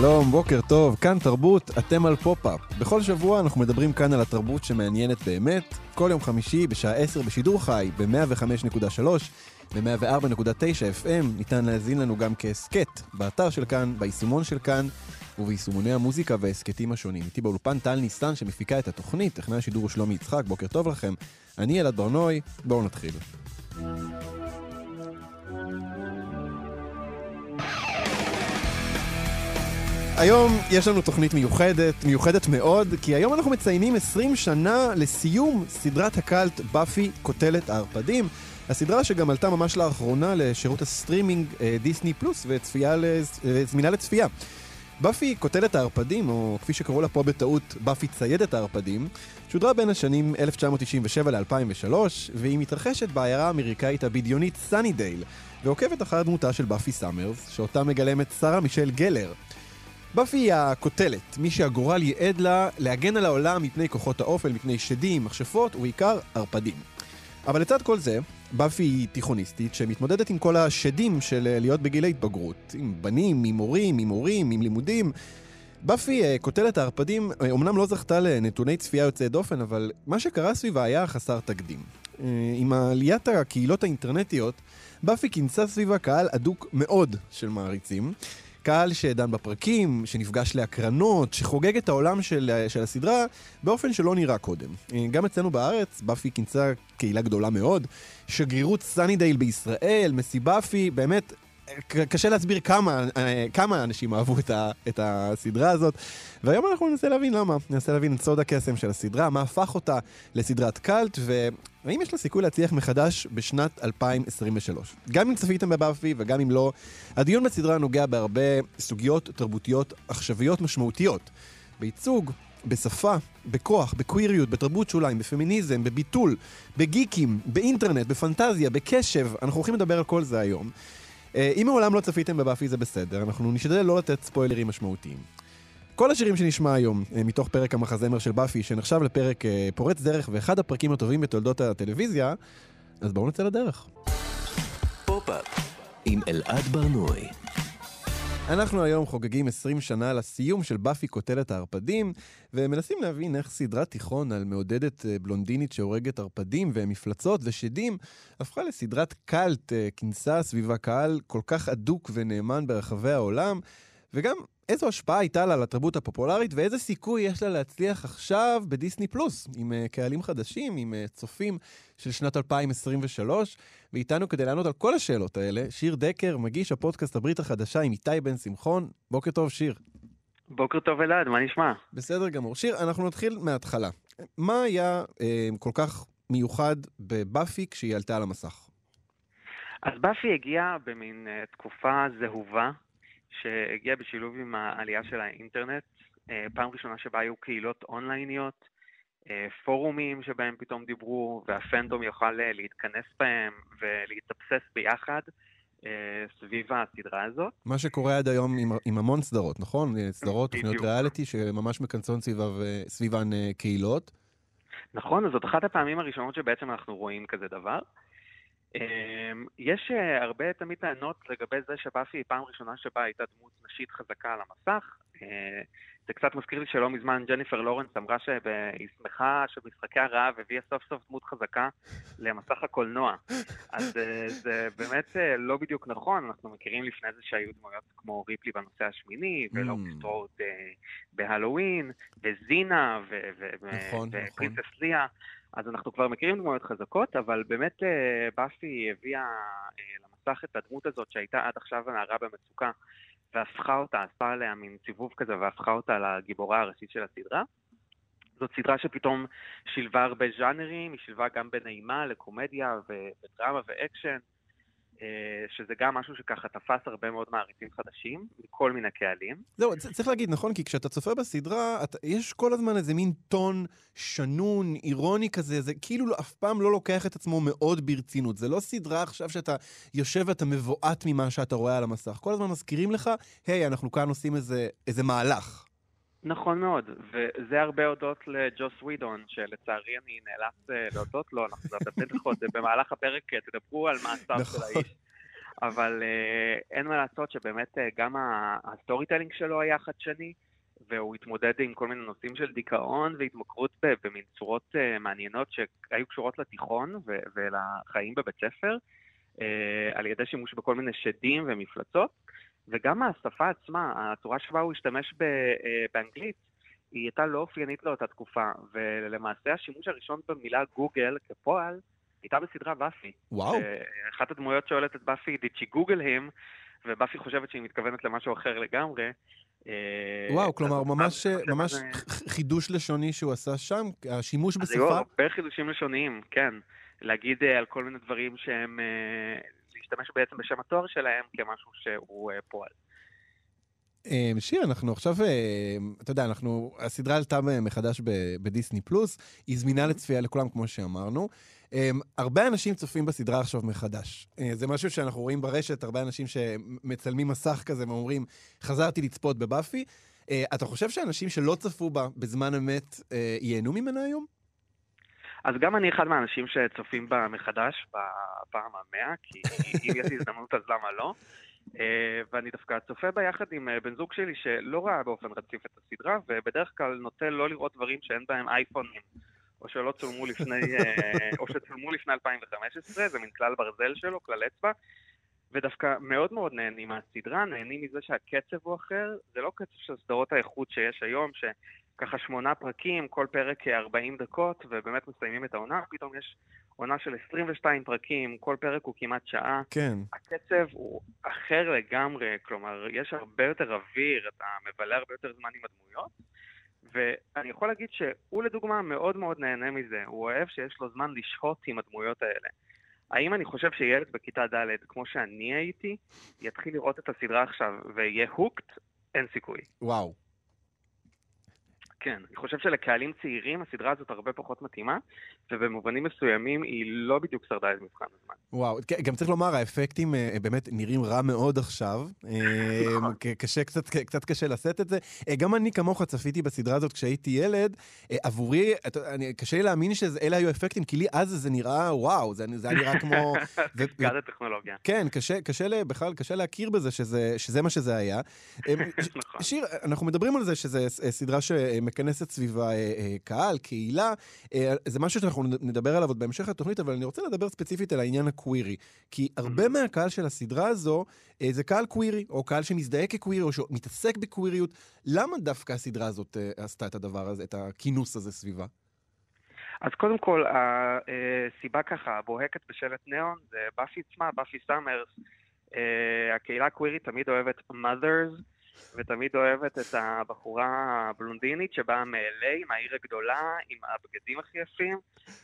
שלום, בוקר טוב, כאן תרבות, אתם על פופ-אפ. בכל שבוע אנחנו מדברים כאן על התרבות שמעניינת באמת. כל יום חמישי בשעה 10 בשידור חי ב-105.3 ו-104.9 FM. ניתן להאזין לנו גם כהסכת באתר של כאן, ביישומון של כאן וביישומוני המוזיקה וההסכתים השונים. איתי באולפן טל ניסן שמפיקה את התוכנית, טכנאי השידור הוא שלומי יצחק, בוקר טוב לכם. אני אלעד ברנועי, בואו נתחיל. היום יש לנו תוכנית מיוחדת, מיוחדת מאוד, כי היום אנחנו מציינים 20 שנה לסיום סדרת הקאלט באפי קוטלת הערפדים. הסדרה שגם עלתה ממש לאחרונה לשירות הסטרימינג אה, דיסני פלוס וזמינה לצפייה. באפי קוטלת הערפדים, או כפי שקראו לה פה בטעות, באפי ציידת הערפדים, שודרה בין השנים 1997 ל-2003, והיא מתרחשת בעיירה האמריקאית הבדיונית סאנידיל, ועוקבת אחר דמותה של באפי סאמרס, שאותה מגלמת שרה מישל גלר. באפי היא הקוטלת, מי שהגורל ייעד לה להגן על העולם מפני כוחות האופל, מפני שדים, מכשפות ובעיקר ערפדים. אבל לצד כל זה, באפי היא תיכוניסטית שמתמודדת עם כל השדים של להיות בגיל ההתבגרות, עם בנים, עם הורים, עם הורים, עם לימודים. באפי, קוטלת הערפדים, אומנם לא זכתה לנתוני צפייה יוצאי דופן, אבל מה שקרה סביבה היה חסר תקדים. עם עליית הקהילות האינטרנטיות, באפי כינסה סביבה קהל אדוק מאוד של מעריצים. קהל שדן בפרקים, שנפגש להקרנות, שחוגג את העולם של, של הסדרה באופן שלא נראה קודם. גם אצלנו בארץ, באפי כינסה קהילה גדולה מאוד, שגרירות סאנידייל בישראל, מסי באפי, באמת קשה להסביר כמה, כמה אנשים אהבו את, ה, את הסדרה הזאת, והיום אנחנו ננסה להבין למה. ננסה להבין את סוד הקסם של הסדרה, מה הפך אותה לסדרת קאלט, והאם יש לה סיכוי להצליח מחדש בשנת 2023. גם אם צפיתם בבאפי וגם אם לא, הדיון בסדרה נוגע בהרבה סוגיות תרבותיות עכשוויות משמעותיות. בייצוג, בשפה, בכוח, בקוויריות, בתרבות שוליים, בפמיניזם, בביטול, בגיקים, באינטרנט, בפנטזיה, בקשב. אנחנו הולכים לדבר על כל זה היום. אם מעולם לא צפיתם בבאפי זה בסדר, אנחנו נשתדל לא לתת ספוילרים משמעותיים. כל השירים שנשמע היום, מתוך פרק המחזמר של באפי, שנחשב לפרק פורץ דרך ואחד הפרקים הטובים בתולדות הטלוויזיה, אז בואו נצא לדרך. פופ-אפ עם אלעד ברנועי. אנחנו היום חוגגים 20 שנה לסיום של באפי קוטלת הערפדים, ומנסים להבין איך סדרת תיכון על מעודדת בלונדינית שהורגת ערפדים ומפלצות ושדים, הפכה לסדרת קאלט, כינסה סביבה קהל כל כך אדוק ונאמן ברחבי העולם, וגם איזו השפעה הייתה לה לתרבות הפופולרית, ואיזה סיכוי יש לה להצליח עכשיו בדיסני פלוס, עם uh, קהלים חדשים, עם צופים של שנת 2023. ואיתנו כדי לענות על כל השאלות האלה, שיר דקר, מגיש הפודקאסט הברית החדשה עם איתי בן שמחון. בוקר טוב, שיר. בוקר טוב, אלעד, מה נשמע? בסדר גמור. שיר, אנחנו נתחיל מההתחלה. מה היה uh, כל כך מיוחד בבאפי כשהיא עלתה על המסך? אז באפי הגיעה במין uh, תקופה זהובה. שהגיע בשילוב עם העלייה של האינטרנט, פעם ראשונה שבה היו קהילות אונלייניות, פורומים שבהם פתאום דיברו, והפנדום יוכל להתכנס בהם ולהתאבסס ביחד סביב הסדרה הזאת. מה שקורה עד היום עם, עם המון סדרות, נכון? סדרות, תוכניות ריאליטי שממש מכנסות סביבן קהילות. נכון, אז זאת אחת הפעמים הראשונות שבעצם אנחנו רואים כזה דבר. יש הרבה תמיד טענות לגבי זה שבאפי היא פעם ראשונה שבה הייתה דמות נשית חזקה על המסך. זה קצת מזכיר לי שלא מזמן ג'ניפר לורנס אמרה שהיא שמחה שמשחקי הרעב הביאה סוף סוף דמות חזקה למסך הקולנוע. אז זה באמת לא בדיוק נכון, אנחנו מכירים לפני זה שהיו דמויות כמו ריפלי בנוסע השמיני, ולורי סטרוד בהלואוין, וזינה, ופרינסס ליה. אז אנחנו כבר מכירים דמויות חזקות, אבל באמת באפי הביאה למסך את הדמות הזאת שהייתה עד עכשיו הנערה במצוקה, והפכה אותה, עשתה עליה מין סיבוב כזה, והפכה אותה לגיבורה הראשית של הסדרה. זאת סדרה שפתאום שילבה הרבה ז'אנרים, היא שילבה גם בנעימה לקומדיה ודרמה ואקשן. אה, שזה גם משהו שככה תפס הרבה מאוד מעריצים חדשים, מכל מיני קהלים. זהו, צריך להגיד, נכון? כי כשאתה צופה בסדרה, אתה, יש כל הזמן איזה מין טון שנון, אירוני כזה, זה כאילו לא- אף פעם לא לוקח את עצמו מאוד ברצינות. זה לא סדרה עכשיו שאתה יושב ואתה מבועת ממה שאתה רואה על המסך. כל הזמן מזכירים לך, היי, אנחנו כאן עושים איזה, איזה מהלך. נכון מאוד, וזה הרבה הודות לג'וס ווידון, שלצערי אני נאלץ אה, להודות לו, אנחנו נדבר לך עוד במהלך הפרק, אה, תדברו על מעשיו של נכון. האיש. אבל אה, אין מה לעשות שבאמת גם ה storytelling שלו היה חדשני, והוא התמודד עם כל מיני נושאים של דיכאון והתמכרות במין צורות מעניינות שהיו קשורות לתיכון ולחיים בבית ספר, על ידי שימוש בכל מיני שדים ומפלצות. וגם השפה עצמה, הצורה שבה הוא השתמש ב, אה, באנגלית, היא הייתה לא אופיינית לאותה תקופה, ולמעשה השימוש הראשון במילה גוגל כפועל הייתה בסדרה באפי. וואו. אחת הדמויות שואלת את באפי, did she google him, ובאפי חושבת שהיא מתכוונת למשהו אחר לגמרי. אה, וואו, כלומר, ממש, חושב ממש ח- חידוש לשוני שהוא עשה שם, השימוש אז היו בשפה. הרבה חידושים לשוניים, כן. להגיד אה, על כל מיני דברים שהם... להשתמש בעצם בשם התואר שלהם כמשהו שהוא אה, פועל. אה, שיר, אנחנו עכשיו, אה, אתה יודע, אנחנו, הסדרה עלתה מחדש בדיסני פלוס, היא זמינה לצפייה לכולם, כמו שאמרנו. הרבה אנשים צופים בסדרה עכשיו מחדש. זה משהו שאנחנו רואים ברשת, הרבה אנשים שמצלמים מסך כזה ואומרים, חזרתי לצפות בבאפי. אתה חושב שאנשים שלא צפו בה בזמן אמת ייהנו ממנה היום? אז גם אני אחד מהאנשים שצופים בה מחדש בפעם המאה, כי אם יש לי הזדמנות אז למה לא? אה, ואני דווקא צופה בה יחד עם אה, בן זוג שלי שלא ראה באופן רציף את הסדרה, ובדרך כלל נוטה לא לראות דברים שאין בהם אייפונים, או שלא צולמו לפני, אה, או שצולמו לפני 2015, זה מין כלל ברזל שלו, כלל אצבע. ודווקא מאוד מאוד נהנים מהסדרה, נהנים מזה שהקצב הוא אחר, זה לא קצב של סדרות האיכות שיש היום, שככה שמונה פרקים, כל פרק כ-40 דקות, ובאמת מסיימים את העונה, פתאום יש עונה של 22 פרקים, כל פרק הוא כמעט שעה. כן. הקצב הוא אחר לגמרי, כלומר, יש הרבה יותר אוויר, אתה מבלה הרבה יותר זמן עם הדמויות, ואני יכול להגיד שהוא לדוגמה מאוד מאוד נהנה מזה, הוא אוהב שיש לו זמן לשהות עם הדמויות האלה. האם אני חושב שילד בכיתה ד', כמו שאני הייתי, יתחיל לראות את הסדרה עכשיו ויהיה הוקט? אין סיכוי. וואו. כן, אני חושב שלקהלים צעירים הסדרה הזאת הרבה פחות מתאימה, ובמובנים מסוימים היא לא בדיוק שרדה את מבחן הזמן. וואו, כן, גם צריך לומר, האפקטים אה, באמת נראים רע מאוד עכשיו. אה, נכון. קשה, קצת, קצת קשה לשאת את זה. אה, גם אני כמוך צפיתי בסדרה הזאת כשהייתי ילד. אה, עבורי, אני- קשה לי להאמין שאלה היו אפקטים, כי לי אז זה נראה, וואו, זה, זה היה נראה כמו... ו- פסגת הטכנולוגיה. כן, קשה, קשה בכלל, קשה להכיר בזה שזה, שזה מה שזה היה. אה, ש- נכון. שיר, אנחנו מדברים על זה שזו אה, סדרה שמכנסת סביבה אה, אה, קהל, קהילה. אה, זה משהו שאנחנו נדבר עליו עוד בהמשך התוכנית, אבל אני רוצה לדבר ספציפית על העניין הקווירי. כי הרבה מהקהל של הסדרה הזו זה קהל קווירי, או קהל שמזדהה כקווירי, או שמתעסק בקוויריות. למה דווקא הסדרה הזאת עשתה את הדבר הזה, את הכינוס הזה סביבה? אז קודם כל, הסיבה ככה, הבוהקת בשלט ניאון, זה באפי עצמה, באפי סאמרס. הקהילה הקווירית תמיד אוהבת mothers, ותמיד אוהבת את הבחורה הבלונדינית שבאה מ-LA, מהעיר הגדולה, עם הבגדים הכי יפים,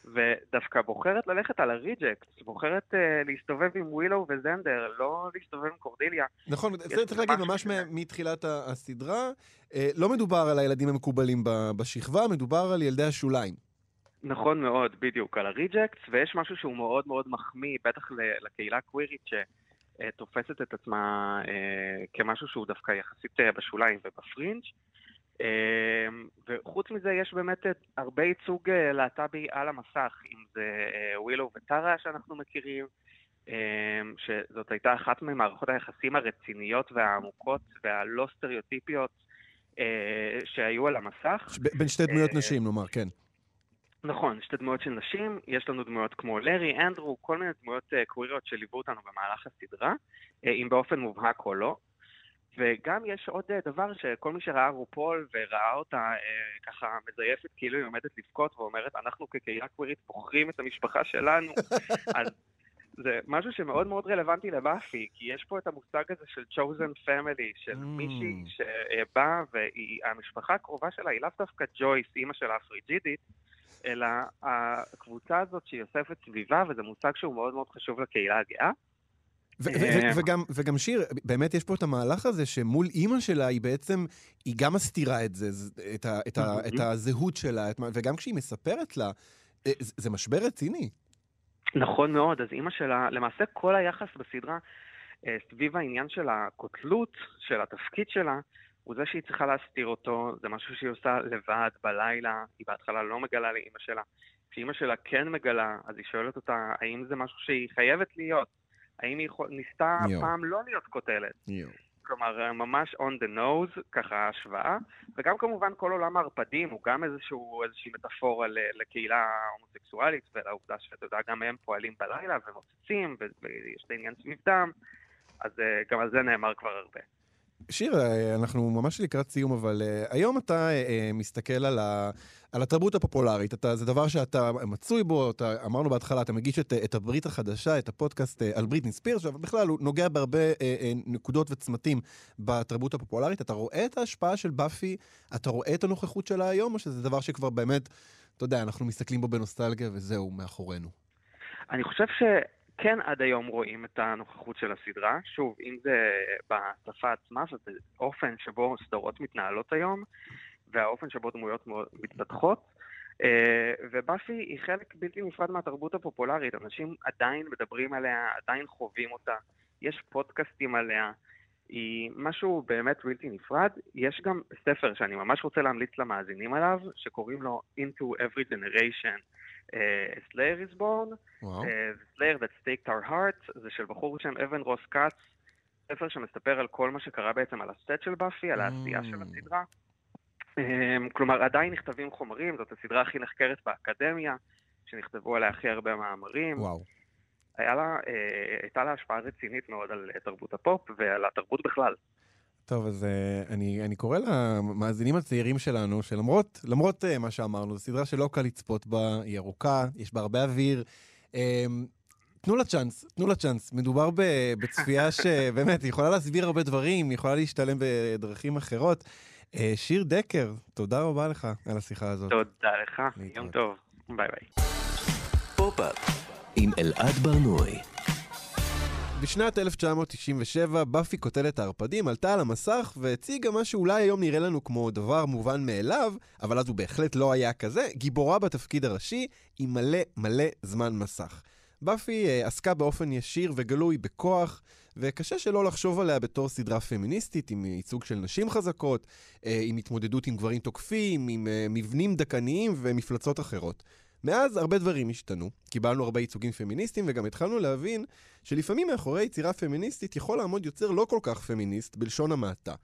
ודווקא בוחרת ללכת על הריג'קט, בוחרת אה, להסתובב עם ווילו וזנדר, לא להסתובב עם קורדיליה. נכון, צריך להגיד, ממש מתחילת הסדרה, אה, לא מדובר על הילדים המקובלים בשכבה, מדובר על ילדי השוליים. נכון מאוד, בדיוק, על הריג'קטס, ויש משהו שהוא מאוד מאוד מחמיא, בטח לקהילה הקווירית שתופסת את עצמה אה, כמשהו שהוא דווקא יחסית אה, בשוליים ובפרינג'. אה, וחוץ מזה יש באמת הרבה ייצוג אה, להט"בי על המסך, אם זה אה, ווילו וטרה שאנחנו מכירים, אה, שזאת הייתה אחת ממערכות היחסים הרציניות והעמוקות והלא סטריאוטיפיות אה, שהיו על המסך. בין שתי דמויות אה, נשים, נאמר, כן. נכון, שתי דמויות של נשים, יש לנו דמויות כמו לארי, אנדרו, כל מיני דמויות uh, קוויריות שליוו אותנו במהלך הסדרה, uh, אם באופן מובהק או לא. וגם יש עוד uh, דבר שכל מי שראה רופול וראה אותה uh, ככה מזייפת כאילו היא עומדת לבכות ואומרת, אנחנו כקהילה קווירית בוחרים את המשפחה שלנו, אז זה משהו שמאוד מאוד רלוונטי לבאפי, כי יש פה את המושג הזה של chosen family, של Mm. מישהי שבאה והמשפחה הקרובה שלה היא לאו דווקא ג'ויס, אימא שלה הפריג'ידית, אלא הקבוצה הזאת שהיא אוספת סביבה, וזה מושג שהוא מאוד מאוד חשוב לקהילה הגאה. ו- ו- ו- וגם, וגם שיר, באמת יש פה את המהלך הזה שמול אימא שלה היא בעצם, היא גם מסתירה את זה, את, ה- את, ה- את הזהות שלה, את, וגם כשהיא מספרת לה, אה, זה זה משבר רציני. נכון מאוד, אז אימא שלה, למעשה כל היחס בסדרה אה, סביב העניין של הקוטלות, של התפקיד שלה, הוא זה שהיא צריכה להסתיר אותו, זה משהו שהיא עושה לבד בלילה, היא בהתחלה לא מגלה לאימא שלה. כשאימא שלה כן מגלה, אז היא שואלת אותה, האם זה משהו שהיא חייבת להיות? האם היא יכול- ניסתה יואו. פעם לא להיות קוטלת? כלומר, אה, ממש on the nose, ככה השוואה, וגם כמובן כל עולם הערפדים הוא גם איזשהו, איזושהי מטאפורה לקהילה הומוסקסואלית, ולעובדה שאתה יודע, גם הם פועלים בלילה ומוצצים, ויש את העניין סביב דם, אז אה, גם על זה נאמר כבר הרבה. שיר, אה, אנחנו ממש לקראת סיום, אבל uh, היום אתה uh, מסתכל על, ה, על התרבות הפופולרית. אתה, זה דבר שאתה מצוי בו, אתה, אמרנו בהתחלה, אתה מגיש את, את הברית החדשה, את הפודקאסט uh, על בריטני ספירס, אבל בכלל הוא נוגע בהרבה uh, uh, נקודות וצמתים בתרבות הפופולרית. אתה רואה את ההשפעה של באפי? אתה רואה את הנוכחות שלה היום, או שזה דבר שכבר באמת, אתה יודע, אנחנו מסתכלים בו בנוסטלגיה וזהו, מאחורינו? אני חושב שכן עד היום רואים את הנוכחות של הסדרה, שוב, אם זה בשפה עצמה ובאופן שבו סדרות מתנהלות היום, והאופן שבו דמויות מתפתחות. אה, ובאפי היא חלק בלתי נפרד מהתרבות הפופולרית, אנשים עדיין מדברים עליה, עדיין חווים אותה, יש פודקאסטים עליה, היא משהו באמת בלתי נפרד. יש גם ספר שאני ממש רוצה להמליץ למאזינים עליו, שקוראים לו Into Every Generation. Uh, Slayer is born, וואו. uh, The Slayer that staked our hearts, זה של בחור בשם אבן רוס כץ, ספר שמספר על כל מה שקרה בעצם על הסט של באפי, על העשייה של Mm. הסדרה. Um, כלומר, עדיין נכתבים חומרים, זאת הסדרה הכי נחקרת באקדמיה, שנכתבו עליה הכי הרבה מאמרים. וואו. היה לה, אה, הייתה לה השפעה רצינית מאוד על אה, תרבות הפופ ועל התרבות בכלל. טוב, אז uh, אני, אני קורא למאזינים הצעירים שלנו, שלמרות למרות, מה שאמרנו, זו סדרה שלא קל לצפות בה, היא ארוכה, יש בה הרבה אוויר. Um, תנו לה צ'אנס, תנו לה צ'אנס. מדובר ב, בצפייה שבאמת, היא יכולה להסביר הרבה דברים, היא יכולה להשתלם בדרכים אחרות. שיר דקר, תודה רבה לך על השיחה הזאת. תודה לך. יום טוב, ביי ביי. עם אלעד ברנועי. בשנת 1997, באפי קוטלת הערפדים עלתה על המסך והציגה מה שאולי היום נראה לנו כמו דבר מובן מאליו, אבל אז הוא בהחלט לא היה כזה, גיבורה בתפקיד הראשי עם מלא מלא זמן מסך. באפי אה, עסקה באופן ישיר וגלוי בכוח, וקשה שלא לחשוב עליה בתור סדרה פמיניסטית עם ייצוג של נשים חזקות, אה, עם התמודדות עם גברים תוקפים, עם אה, מבנים דכאניים ומפלצות אחרות. מאז הרבה דברים השתנו, קיבלנו הרבה ייצוגים פמיניסטיים וגם התחלנו להבין שלפעמים מאחורי יצירה פמיניסטית יכול לעמוד יוצר לא כל כך פמיניסט, בלשון המעטה.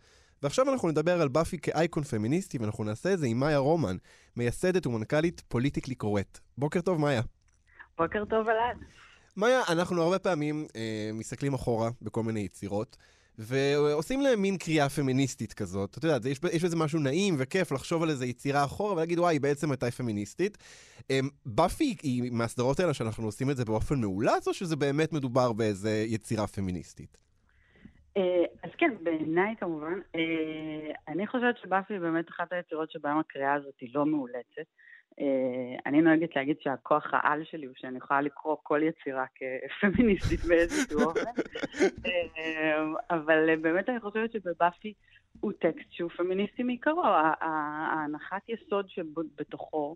ועכשיו אנחנו נדבר על באפי כאייקון פמיניסטי, ואנחנו נעשה את זה עם מאיה רומן, מייסדת ומנכ"לית פוליטיקלי קורט. בוקר טוב, מאיה. בוקר טוב אלעד. מאיה, אנחנו הרבה פעמים אה, מסתכלים אחורה בכל מיני יצירות, ועושים להם מין קריאה פמיניסטית כזאת. אתה יודע, זה- יש, יש בזה משהו נעים וכיף לחשוב על איזה יצירה אחורה ולהגיד, וואי, היא בעצם הייתה פמיניסטית. אה, באפי היא מהסדרות האלה שאנחנו עושים את זה באופן מאולץ, או שזה באמת מדובר באיזה יצירה פמיניסטית? אה, אז כן, בעיניי כמובן, אה, אני חושבת שבאפי היא באמת אחת היצירות שבהן הקריאה הזאת היא לא מאולצת. אה, אני נוהגת להגיד שהכוח העל שלי הוא שאני יכולה לקרוא כל יצירה כפמיניסטית באיזשהו אופן. אה, אבל באמת אני חושבת שבבאפי הוא טקסט שהוא פמיניסטי מעיקרו. ההנחת יסוד שבתוכו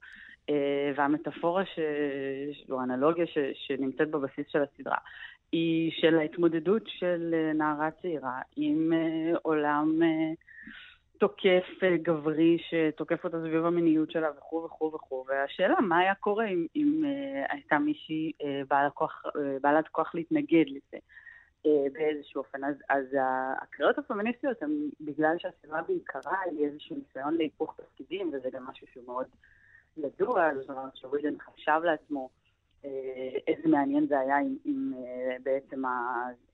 אה, והמטאפורה, ש- או האנלוגיה ש- שנמצאת בבסיס של הסדרה, היא של ההתמודדות של אה, נערה צעירה עם אה, עולם אה, תוקף אה, גברי שתוקף אותה סביב המיניות שלה וכו' וכו' וכו', והשאלה מה היה קורה אם, אם אה, הייתה מישהי אה, בעלת כוח, אה, בעלת כוח להתנגד לזה. אה, באיזשהו אופן. אז, אז הקריאות הפמיניסטיות הן בגלל שהסדרה בעיקרה היא איזשהו ניסיון להיפוך תפקידים, וזה גם משהו שהוא מאוד ידוע, זאת אומרת שווידן חשב לעצמו איזה מעניין זה היה אם, אם אה, בעצם ה-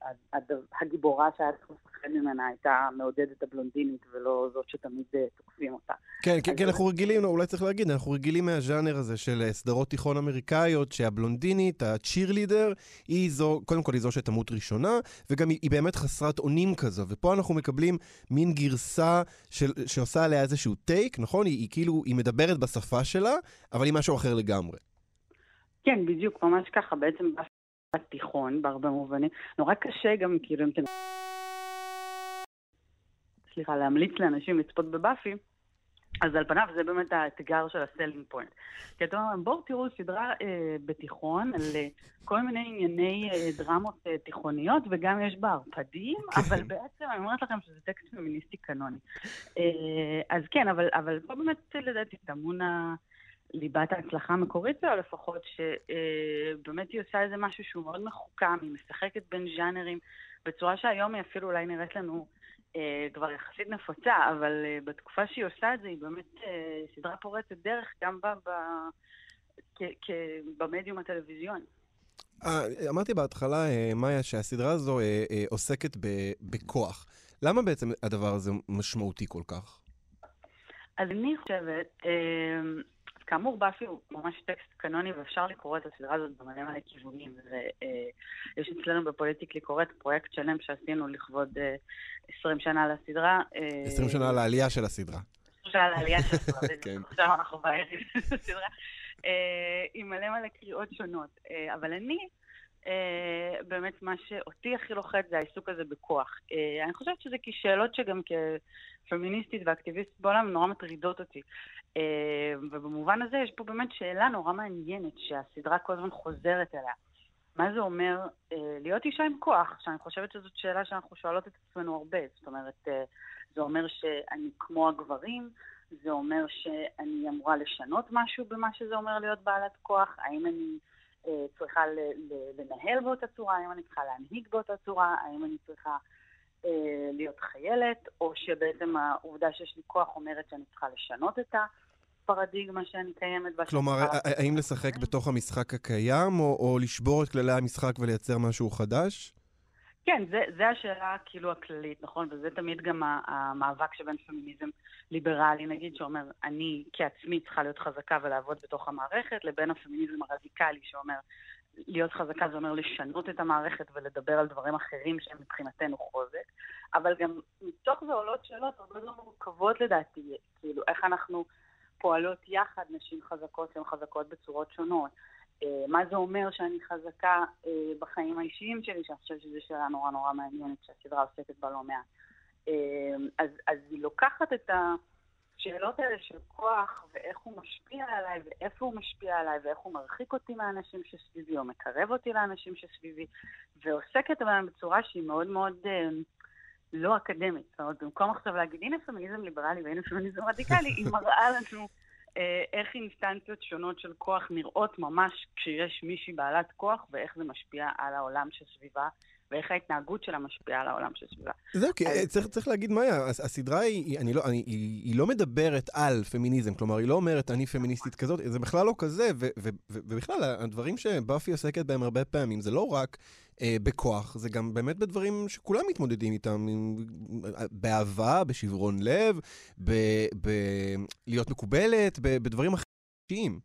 ה- הד- הגיבורה שהיה צריך לפחד ממנה הייתה מעודדת הבלונדינית ולא זאת שתמיד אה, תוקפים אותה. כן, כן, כן, אנחנו רגילים, אולי צריך להגיד, אנחנו רגילים מהז'אנר הזה של אה, סדרות תיכון אמריקאיות, שהבלונדינית, הצ'ירלידר, היא זו, קודם כל היא זו שתמות ראשונה, וגם היא, היא באמת חסרת אונים כזו, ופה אנחנו מקבלים מין גרסה של, שעושה עליה איזשהו טייק, נכון? היא, היא כאילו, היא מדברת בשפה שלה, אבל היא משהו אחר לגמרי. כן, בדיוק, ממש ככה. בעצם תיכון בהרבה מובנים. נורא קשה גם, כאילו, אם אתם... סליחה, להמליץ לאנשים לצפות בבאפי, אז על פניו זה באמת האתגר של ה selling point. כי אתה אומר, בואו תראו סדרה אה, בתיכון על אה, כל מיני ענייני אה, דרמות אה, תיכוניות, וגם יש בה ערפדים, כן. אבל בעצם אני אומרת לכם שזה טקסט פמיניסטי קנוני. אה, אז כן, אבל, אבל פה באמת לדעתי טמון ה... ליבת ההצלחה המקורית שלה לפחות, שבאמת היא עושה איזה משהו שהוא מאוד מחוכם, היא משחקת בין ז'אנרים בצורה שהיום היא אפילו אולי נראית לנו אה, כבר יחסית נפוצה, אבל אה, בתקופה שהיא עושה את זה היא באמת אה, סדרה פורצת דרך גם ב, ב, כ, כ, במדיום הטלוויזיוני. אה, אמרתי בהתחלה, אה, מאיה, שהסדרה הזו אה, אה, עוסקת ב- בכוח. למה בעצם הדבר הזה משמעותי כל כך? אז אני חושבת, אה, כאמור, באפי הוא ממש טקסט קנוני, ואפשר לקרוא את הסדרה הזאת במלא מלא כיוונים. ויש אצלנו בפוליטיקלי קורט פרויקט שלם שעשינו לכבוד אה, 20 שנה לסדרה. אה, 20 שנה לעלייה של הסדרה. 20 שנה לעלייה של הסדרה, כן. עכשיו אנחנו בערב הסדרה. אה, עם מלא מלא קריאות שונות. אה, אבל אני, אה, באמת מה שאותי הכי לוחץ זה העיסוק הזה בכוח. אה, אני חושבת שזה כי שאלות שגם כפמיניסטית ואקטיביסטית בעולם נורא מטרידות אותי. אה, ובמובן הזה יש פה באמת שאלה נורא מעניינת שהסדרה כל הזמן חוזרת אליה. מה זה אומר אה, להיות אישה עם כוח? שאני חושבת שזאת שאלה שאנחנו שואלות את עצמנו הרבה. זאת אומרת, אה, זה אומר שאני כמו הגברים, זה אומר שאני אמורה לשנות משהו במה שזה אומר להיות בעלת כוח? האם אני אה, צריכה ל- ל- לנהל באותה צורה? האם אני צריכה להנהיג באותה צורה? האם אני צריכה אה, להיות חיילת? או שבעצם העובדה שיש לי כוח אומרת שאני צריכה לשנות את הפרדיגמה שאני קיימת בה? כלומר, צריכה- האם לשחק בתוך המשחק הקיים, או לשבור את כללי המשחק ולייצר משהו חדש? כן, זה, זה השאלה כאילו הכללית, נכון? וזה תמיד גם המאבק שבין פמיניזם ליברלי, נגיד, שאומר, אני כעצמי צריכה להיות חזקה ולעבוד בתוך המערכת, לבין הפמיניזם הרדיקלי שאומר, להיות חזקה זה אומר לשנות את המערכת ולדבר על דברים אחרים שהם מבחינתנו חוזק. אבל גם מתוך זה עולות שאלות הרבה יותר מורכבות לדעתי, כאילו, איך אנחנו פועלות יחד, נשים חזקות שהן חזקות בצורות שונות. אה, מה זה אומר שאני חזקה אה, בחיים האישיים שלי, שאני חושבת שזו שאלה נורא נורא מעניינת שהסדרה עוסקת בה לא מעט. אה, אז, אז היא לוקחת את השאלות האלה של כוח, ואיך הוא משפיע עליי, ואיפה הוא משפיע עליי, ואיך הוא מרחיק אותי מהאנשים שסביבי, או מקרב אותי לאנשים שסביבי, ועוסקת בהם בצורה שהיא מאוד מאוד... לא אקדמית. זאת אומרת, במקום עכשיו להגיד, הנה פמיניזם ליברלי והנה פמיניזם רדיקלי, היא מראה לנו איך אינסטנציות שונות של כוח נראות ממש כשיש מישהי בעלת כוח, ואיך זה משפיע על העולם שסביבה, ואיך ההתנהגות שלה משפיעה על העולם שסביבה. זהו, כי אז- צריך, צריך להגיד, מאיה, הס- הסדרה היא, אני לא, אני, היא, היא לא מדברת על פמיניזם, כלומר, היא לא אומרת אני פמיניסטית כזאת, זה בכלל לא כזה, ו, ו, ו, ובכלל, הדברים שבאפי עוסקת בהם הרבה פעמים, זה לא רק אה, בכוח, זה גם באמת בדברים שכולם מתמודדים איתם, באהבה, בשברון לב, ב, ב, להיות מקובלת, ב, בדברים אחרים.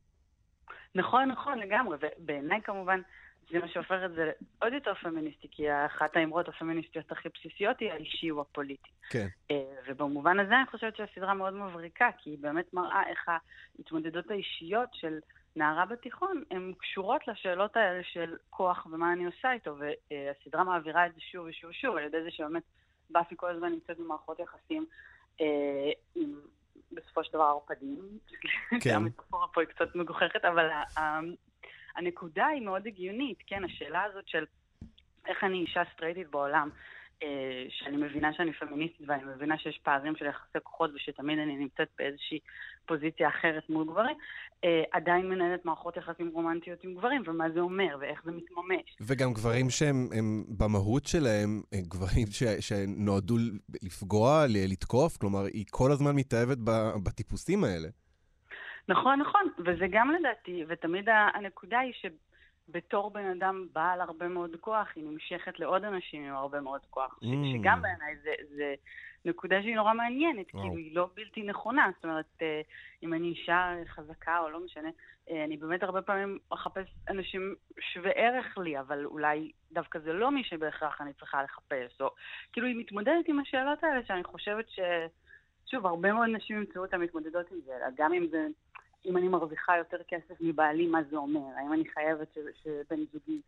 נכון, נכון, לגמרי, ובעיניי כמובן זה מה שהופך את זה עוד יותר פמיניסטי, כי אחת האמרות הפמיניסטיות הכי בסיסיות היא האישי הוא הפוליטי. אה, ובמובן הזה אני חושבת שהסדרה מאוד מבריקה, כי היא באמת מראה איך ההתמודדות האישיות של נערה בתיכון, הן קשורות לשאלות האלה של כוח ומה אני עושה איתו, והסדרה מעבירה את זה שוב ושוב ושוב, על ידי זה שבאמת באפי כל הזמן נמצאת במערכות יחסים אה, עם בסופו של דבר ערפדים. כן. המטאפורה פה היא קצת מגוחכת, אבל הנקודה היא מאוד הגיונית, כן, השאלה הזאת של איך אני אישה סטרייטית בעולם, אה, שאני מבינה שאני פמיניסטית ואני מבינה שיש פערים של יחסי כוחות ושתמיד אני נמצאת באיזושהי פוזיציה אחרת מול גברים, אה, עדיין מנהלת מערכות יחסים רומנטיות עם גברים, ומה זה אומר ואיך זה מתממש. וגם גברים שהם הם, במהות שלהם, הם גברים ש, שנועדו לפגוע, לתקוף, כלומר, היא כל הזמן מתאהבת בטיפוסים האלה. נכון, נכון, וזה גם לדעתי, ותמיד הנקודה היא שבתור בן אדם בעל הרבה מאוד כוח, היא נמשכת לעוד אנשים עם הרבה מאוד כוח, Mm. שגם בעיניי זה, זה נקודה שהיא נורא מעניינת, וואו. כאילו היא לא בלתי נכונה, זאת אומרת, אה, אם אני אישה חזקה או לא משנה, אה, אני באמת הרבה פעמים אחפש אנשים שווה ערך לי, אבל אולי דווקא זה לא מי שבהכרח אני צריכה לחפש, או כאילו היא מתמודדת עם השאלות האלה שאני חושבת ש... שוב, הרבה מאוד נשים ימצאו אותן מתמודדות עם זה, גם אם זה, אם אני מרוויחה יותר כסף מבעלי, מה זה אומר? האם אני חייבת ש, שבן זוגי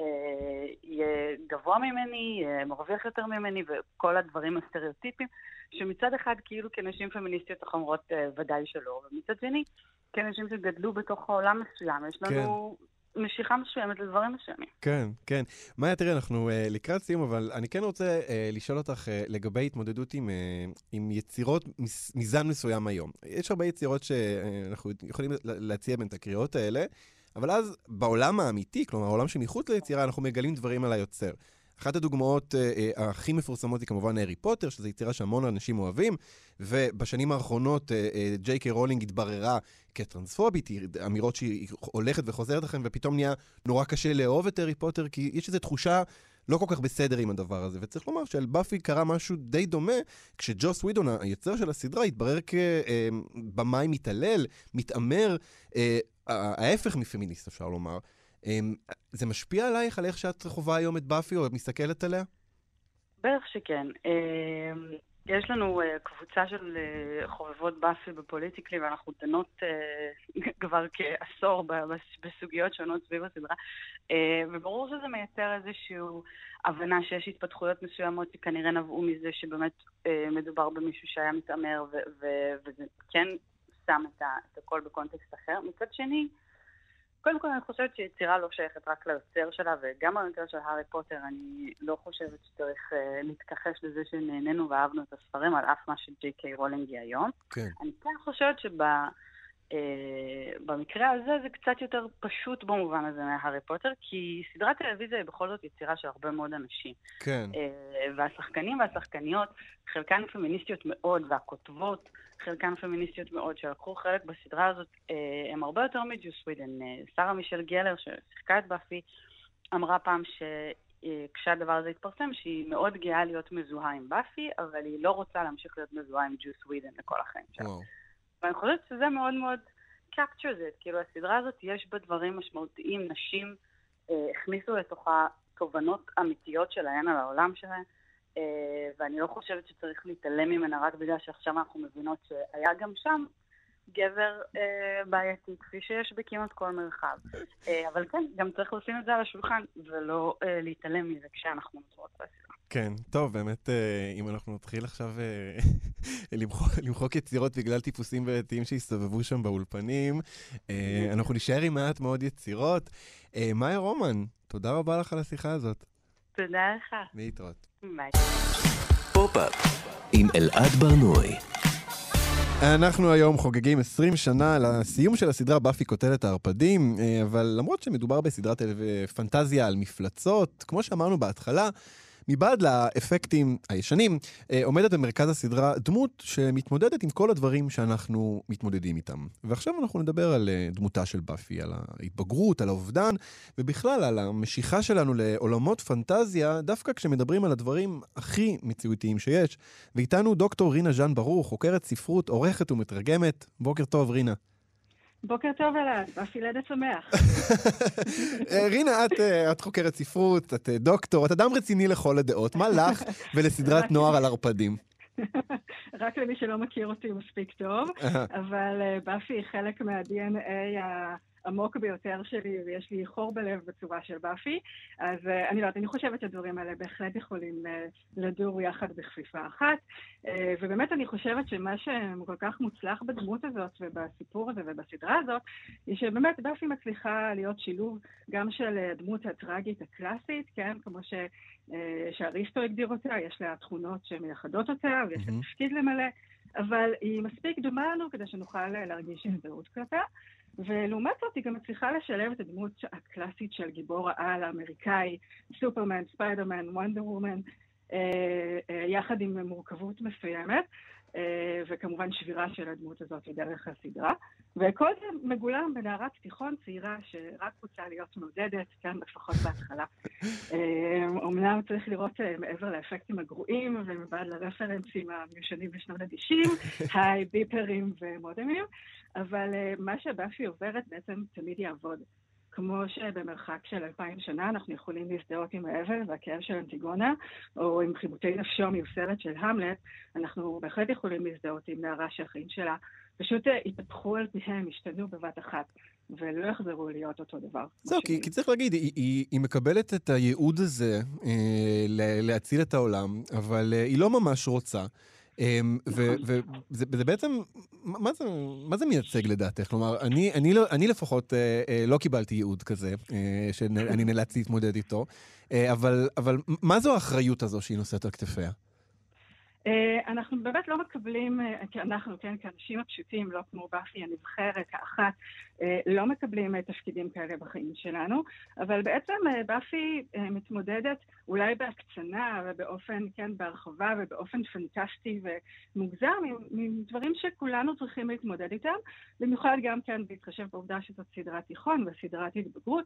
אה, יהיה גבוה ממני, יהיה מרוויח יותר ממני, וכל הדברים הסטריאוטיפיים, שמצד אחד כאילו כנשים פמיניסטיות אנחנו אומרות אה, ודאי שלא, ומצד שני, כנשים שגדלו בתוך העולם מסוים, יש לנו... כן. משיכה מסוימת לדברים מסוימים. כן, כן. מאיה, תראי, אנחנו uh, לקראת סיום, אבל אני כן רוצה uh, לשאול אותך uh, לגבי התמודדות עם, uh, עם יצירות מזן מסוים היום. יש הרבה יצירות שאנחנו יכולים להציע בין את הקריאות האלה, אבל אז בעולם האמיתי, כלומר, העולם שמחוץ ליצירה, אנחנו מגלים דברים על היוצר. אחת הדוגמאות uh, uh, הכי מפורסמות היא כמובן הארי פוטר, שזו יצירה שהמון אנשים אוהבים, ובשנים האחרונות אה, אה, ג'יי קיי רולינג התבררה כטרנספובית, אמירות שהיא הולכת וחוזרת לכם, ופתאום נהיה נורא קשה לאהוב את הארי פוטר, כי יש איזו תחושה לא כל כך בסדר עם הדבר הזה. וצריך לומר שעל באפי קרה משהו די דומה, כשג'וס ווידון, היוצר של הסדרה, התברר כבמאי מתעלל, מתעמר, ההפך מפמיניסט, אפשר לומר. אמ, זה משפיע עלייך, על איך שאת חווה היום את באפי, או את מסתכלת עליה? בערך שכן. אמ, יש לנו uh, קבוצה של uh, חובבות באפי בפוליטיקלי, ואנחנו דנות uh, כבר כעשור בסוגיות שונות סביב הסדרה, וברור שזה מייצר איזושהי הבנה שיש התפתחויות מסוימות שכנראה נבעו מזה שבאמת מדובר במישהו שהיה מתעמר, וזה כן שם את הכל בקונטקסט אחר. מצד שני, קודם כל אני חושבת שיצירה לא שייכת רק ליוצר שלה, וגם במקרה של הארי פוטר אני לא חושבת שצריך uh, להתכחש לזה שנהנינו ואהבנו את הספרים, על אף מה שג'יי קיי רולינג היא היום. כן. אני כן חושבת שבמקרה אה, הזה זה קצת יותר פשוט במובן הזה מהארי פוטר, כי סדרת טלוויזיה היא בכל זאת יצירה של הרבה מאוד אנשים. כן. אה, והשחקנים והשחקניות, חלקן פמיניסטיות מאוד, והכותבות, חלקן פמיניסטיות מאוד, שלקחו חלק בסדרה הזאת, אה, הם הרבה יותר מג'וס ווידון. אה, שרה מישל גלר, ששיחקה את באפי, אמרה פעם שכשהדבר הזה התפרסם, שהיא מאוד גאה להיות מזוהה עם באפי, אבל היא לא רוצה להמשיך להיות מזוהה עם ג'ו סווידן לכל החיים שלה. ואני חושבת שזה מאוד מאוד captures it, כאילו הסדרה הזאת יש בה דברים משמעותיים, נשים אה, הכניסו לתוכה תובנות אמיתיות שלהן על העולם שלהן. אה, ואני לא חושבת שצריך להתעלם ממנה רק בגלל שעכשיו אנחנו מבינות שהיה גם שם גבר אה, בעייתי, כפי שיש בכמעט כל מרחב. אה, אבל כן, גם צריך לשים את זה על השולחן ולא אה, להתעלם מזה כשאנחנו נזכרות בסדרה. כן, טוב, באמת, אה, אם אנחנו נתחיל עכשיו אה, למחוק, למחוק יצירות בגלל טיפוסים בעייתיים שהסתובבו שם באולפנים, אה, אנחנו נישאר עם מעט מאוד יצירות. אה, מאיה רומן, תודה רבה לך על השיחה הזאת. תודה לך. להתראות. ביי. Pop-up עם אלעד ברנועי. אנחנו היום חוגגים 20 שנה לסיום של הסדרה באפי קוטלת הערפדים, אה, אבל למרות שמדובר בסדרת פנטזיה על מפלצות, כמו שאמרנו בהתחלה, מבעד לאפקטים הישנים, אה, עומדת במרכז הסדרה דמות שמתמודדת עם כל הדברים שאנחנו מתמודדים איתם. ועכשיו אנחנו נדבר על אה, דמותה של באפי, על ההתבגרות, על האובדן, ובכלל על המשיכה שלנו לעולמות פנטזיה, דווקא כשמדברים על הדברים הכי מציאותיים שיש. ואיתנו דוקטור רינה ז'אן ברוך, חוקרת ספרות, עורכת ומתרגמת. בוקר טוב, רינה. בוקר טוב אלעד, באפי לידת שמח. אה, רינה, את, אה, את חוקרת ספרות, את אה, דוקטור, את אדם רציני לכל הדעות. מה לך ולסדרת נוער על ערפדים? רק למי שלא מכיר אותי מספיק טוב, אבל באפי היא חלק מה-DNA העמוק ביותר שלי, ויש לי חור בלב בצורה של באפי. אז uh, אני לא יודעת, אני חושבת שהדברים האלה בהחלט יכולים uh, לדור יחד בכפיפה אחת. Uh, ובאמת אני חושבת שמה שכל כך מוצלח בדמות הזאת ובסיפור הזה ובסדרה הזאת, היא שבאמת באפי מצליחה להיות שילוב גם של הדמות הטראגית הקלאסית, כן? כמו ש, שאריסטו הגדיר אותה, יש לה תכונות שמייחדות אותה ויש לה תפקיד למלא. אבל היא מספיק דומה לנו כדי שנוכל להרגיש הזדהות כלפיה. ולעומת זאת היא גם מצליחה לשלב את הדמות הקלאסית של גיבור העל האמריקאי, סופרמן, ספיידרמן, וונדר וומן, אה, אה, יחד עם מורכבות מסוימת, וכמובן שבירה של הדמות הזאת דרך הסדרה. וכל זה מגולם בנערת תיכון צעירה שרק רוצה להיות מעודדת, כן, לפחות בהתחלה. אומנם צריך לראות מעבר לאפקטים הגרועים ומבעד לרפרנסים המיושנים בשנות ה-90, היי, ביפרים ומודמים, אבל מה שבאפי עוברת בעצם תמיד יעבוד. כמו שבמרחק של אלפיים שנה אנחנו יכולים להזדהות עם האבל והכאב של אנטיגונה, או עם חיבוטי נפשו המיוסרת של המלט, אנחנו בהחלט יכולים להזדהות עם נערה שהחיים שלה פשוט אה, התהפכו על פיהם, השתנו בבת אחת, ולא יחזרו להיות אותו דבר. זהו, כי, כי צריך להגיד, היא, היא, היא מקבלת את הייעוד הזה אה, להציל את העולם, אבל אה, היא לא ממש רוצה. אמ, נכון. וזה בעצם, מה זה, מה זה מייצג לדעתך? כלומר, אני, אני, לא, אני לפחות אה, אה, לא קיבלתי ייעוד כזה, אה, שאני נאלצתי להתמודד איתו, אבל, אבל מה זו האחריות הזו שהיא נושאת על כתפיה? אה, אנחנו באמת לא מקבלים, אה, כי אנחנו, כן, כאנשים הפשוטים, לא כמו באפי הנבחרת, האחת, אה, לא מקבלים תפקידים כאלה בחיים שלנו, אבל בעצם באפי מתמודדת אולי בהקצנה ובאופן, כן, בהרחבה ובאופן פנטסטי ומוגזם, עם דברים שכולנו צריכים להתמודד איתם, במיוחד גם כן בהתחשב בעובדה שזאת סדרת תיכון וסדרת התבגרות.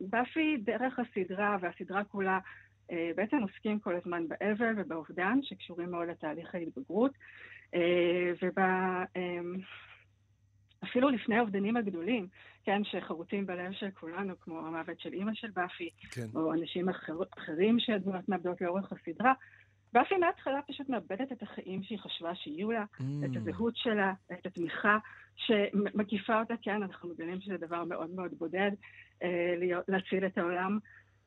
באפי, דרך הסדרה והסדרה כולה, בעצם עוסקים כל הזמן באבל ובאובדן, שקשורים מאוד לתהליך ההתבגרות, אה, ואפילו לפני האובדנים הגדולים, כן, שחרותים בלב של כולנו, כמו המוות של אימא של באפי, כן. או אנשים אחר, אחרים שהדמויות מאבדות לאורך הסדרה, באפי מההתחלה פשוט מאבדת את החיים שהיא חשבה שיהיו לה, mm. את הזהות שלה, את התמיכה שמקיפה אותה, כן, אנחנו מבינים שזה דבר מאוד מאוד בודד, אה, להציל את העולם.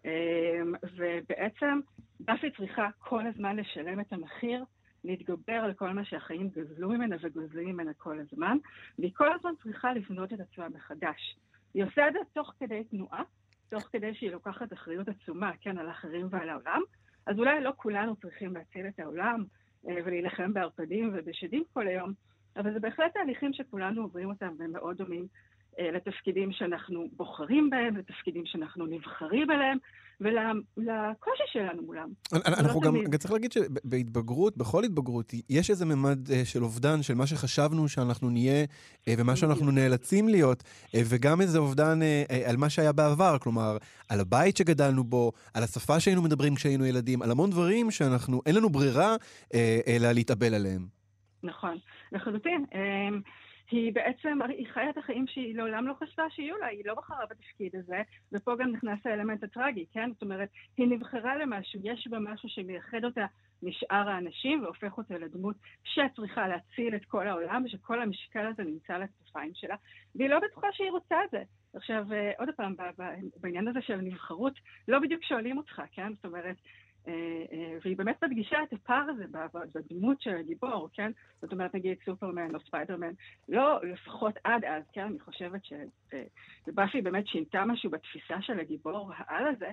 אמ, ובעצם באפי צריכה כל הזמן לשלם את המחיר, להתגבר על כל מה שהחיים גזלו ממנה וגוזלים ממנה כל הזמן, והיא כל הזמן צריכה לבנות את עצמה מחדש. היא עושה את זה תוך כדי תנועה, תוך כדי שהיא לוקחת אחריות עצומה, כן, על האחרים ועל העולם. אז אולי לא כולנו צריכים להציל את העולם אה, ולהילחם בערפדים ובשדים כל היום, אבל זה בהחלט תהליכים שכולנו עוברים אותם והם מאוד דומים לתפקידים שאנחנו בוחרים בהם, לתפקידים שאנחנו נבחרים אליהם, ולקושי שלנו מולם. אנחנו לא גם, גם צריך להגיד שבהתבגרות, בכל התבגרות, יש איזה ממד אה, של אובדן של מה שחשבנו שאנחנו נהיה אה, ומה שאנחנו נאלצים להיות, וגם איזה אובדן על מה שהיה בעבר, כלומר, על הבית שגדלנו בו, על השפה שהיינו מדברים כשהיינו ילדים, על המון דברים שאנחנו, אין לנו ברירה אלא להתאבל עליהם. נכון, לחלוטין. היא בעצם, היא חיה את החיים שהיא לעולם לא חשבה שיהיו לה, היא לא בחרה בתפקיד הזה, ופה גם נכנס האלמנט הטרגי, כן? זאת אומרת, היא נבחרה למשהו, יש בה משהו שמייחד אותה משאר האנשים והופך אותה לדמות שצריכה להציל את כל העולם, ושכל המשקל הזה נמצא על הכתפיים שלה, והיא לא בטוחה שהיא רוצה את זה. עכשיו, אה, עוד פעם, בעניין הזה של נבחרות, לא בדיוק שואלים אותך, כן? זאת אומרת, והיא באמת מדגישה את הפער הזה בדמות של הגיבור, כן? זאת אומרת, נגיד סופרמן או ספיידרמן, לא לפחות עד אז, כן? אני חושבת שבאפי באמת שינתה משהו בתפיסה של הגיבור העל הזה.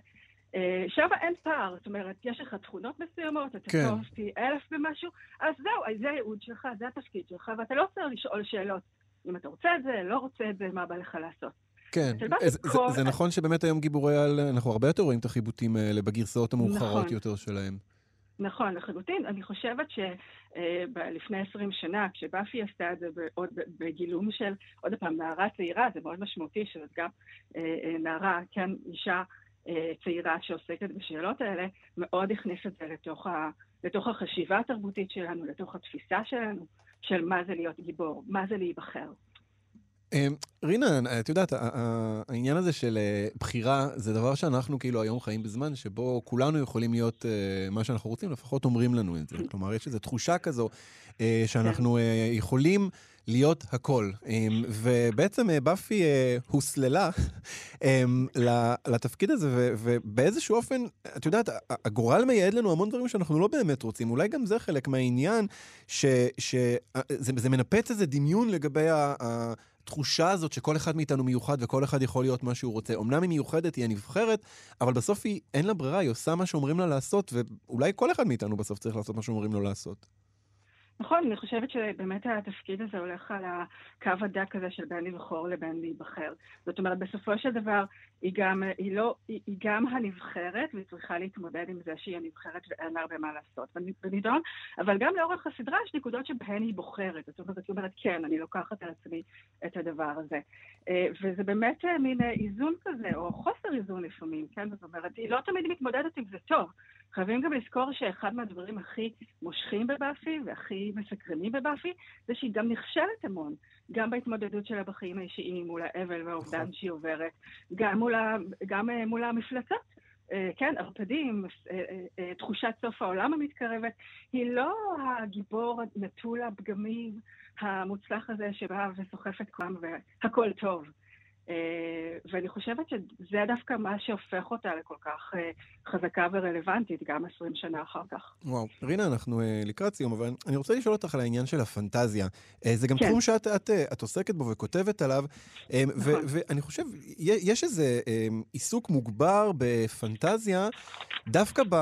אה, שם אין פער, זאת אומרת, יש לך תכונות מסוימות, אתה כן. טוב פי אלף ומשהו, אז זהו, זה הייעוד שלך, זה התפקיד שלך, ואתה לא צריך לשאול שאלות אם אתה רוצה את זה, לא רוצה את זה, מה בא לך לעשות. כן, זה, זה, זה נכון שבאמת היום גיבורי על, אנחנו הרבה יותר רואים את החיבוטים האלה בגרסאות המאוחרות נכון. יותר שלהם. נכון, לחלוטין. אני חושבת שלפני אה, 20 שנה, כשבאפי עשתה את זה עוד בגילום של, עוד פעם, נערה צעירה, זה מאוד משמעותי שזאת גם אה, אה, נערה, כן, אישה צעירה שעוסקת בשאלות האלה, מאוד הכניס את זה לתוך, ה, לתוך החשיבה התרבותית שלנו, לתוך התפיסה שלנו, של מה זה להיות גיבור, מה זה להיבחר. אמ, רינה, את יודעת, העניין הזה של אה, בחירה זה דבר שאנחנו כאילו היום חיים בזמן שבו כולנו יכולים להיות אה, מה שאנחנו רוצים, לפחות אומרים לנו את זה. כלומר, יש איזו תחושה כזו אה, שאנחנו יכולים להיות הכל. אמ, ובעצם באפי הוסללה אמ, לתפקיד הזה, ובאיזשהו אופן, את יודעת, הגורל מייעד לנו המון דברים שאנחנו לא באמת רוצים. אולי גם זה חלק מהעניין, שזה מנפץ איזה דמיון לגבי. התחושה הזאת שכל אחד מאיתנו מיוחד וכל אחד יכול להיות מה שהוא רוצה. אמנם היא מיוחדת, היא הנבחרת, אבל בסוף היא, אין לה ברירה, היא עושה מה שאומרים לה לעשות, ואולי כל אחד מאיתנו בסוף צריך לעשות מה שאומרים לו לעשות. נכון, אני חושבת שבאמת התפקיד הזה הולך על הקו הדק הזה של בין לבחור לבין להיבחר. זאת אומרת, בסופו של דבר, היא גם, היא לא, היא, היא גם הנבחרת, והיא צריכה להתמודד עם זה שהיא הנבחרת ואין לה הרבה מה לעשות בנידון, אבל גם לאורך הסדרה יש נקודות שבהן היא בוחרת. זאת אומרת, היא אומרת, כן, אני לוקחת על עצמי את הדבר הזה. אה, וזה באמת אה, מין איזון כזה, או חוסר איזון לפעמים, כן? זאת אומרת, היא לא תמיד מתמודדת עם זה טוב. חייבים גם לזכור שאחד מהדברים הכי מושכים בבאפי והכי מסקרנים בבאפי, זה שהיא גם נכשלת המון, גם בהתמודדות שלה בחיים האישיים מול האבל והאובדן נכון. שהיא עוברת, גם מול, ה, גם אה, מול המפלצות. כן, ערפדים, תחושת סוף העולם המתקרבת, היא לא הגיבור נטול הפגמים המוצלח הזה שבא וסוחף את כולם והכל טוב. אה, ואני חושבת שזה דווקא מה שהופך אותה לכל כך אה, חזקה ורלוונטית, גם 20 שנה אחר כך. וואו, רינה, אנחנו אה, לקראת סיום, אבל אני רוצה לשאול אותך על העניין של הפנטזיה. זה גם כן. תחום שאת את, את עוסקת בו וכותבת עליו, נכון. ואני חושב, יש איזה עיסוק מוגבר בפנטזיה, דווקא ב,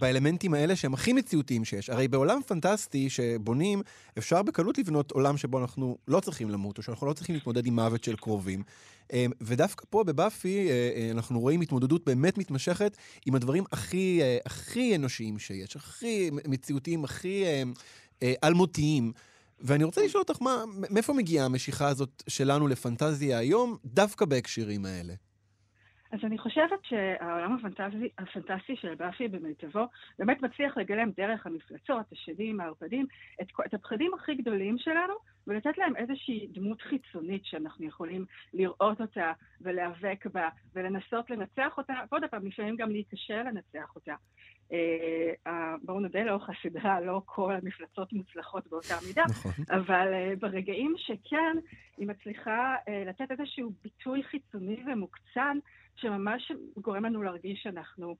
באלמנטים האלה שהם הכי מציאותיים שיש. הרי בעולם פנטסטי שבונים, אפשר בקלות לבנות עולם שבו אנחנו לא צריכים למות, או שאנחנו לא צריכים להתמודד עם מוות של קרובים. אמ, ודווקא פה בבאפי אה, אה, אנחנו רואים התמודדות באמת מתמשכת עם הדברים הכי, אה, הכי אנושיים שיש, הכי מציאותיים, הכי אלמותיים. ואני רוצה לשאול אותך, מה, מאיפה מגיעה המשיכה הזאת שלנו לפנטזיה היום, דווקא בהקשרים האלה? אז אני חושבת שהעולם הפנטסטי, הפנטסטי של באפי במיטבו באמת מצליח לגלם דרך המפלצות, השדים, הערפדים, את, את הפחדים הכי גדולים שלנו, ולתת להם איזושהי דמות חיצונית שאנחנו יכולים לראות אותה ולהיאבק בה ולנסות לנצח אותה, ועוד פעם, לפעמים גם להיכשל לנצח אותה. אה, בואו נודה לאורך הסדרה, לא כל המפלצות מוצלחות באותה מידה, נכון. אבל אה, ברגעים שכן, היא מצליחה אה, לתת איזשהו ביטוי חיצוני ומוקצן, שממש גורם לנו להרגיש שאנחנו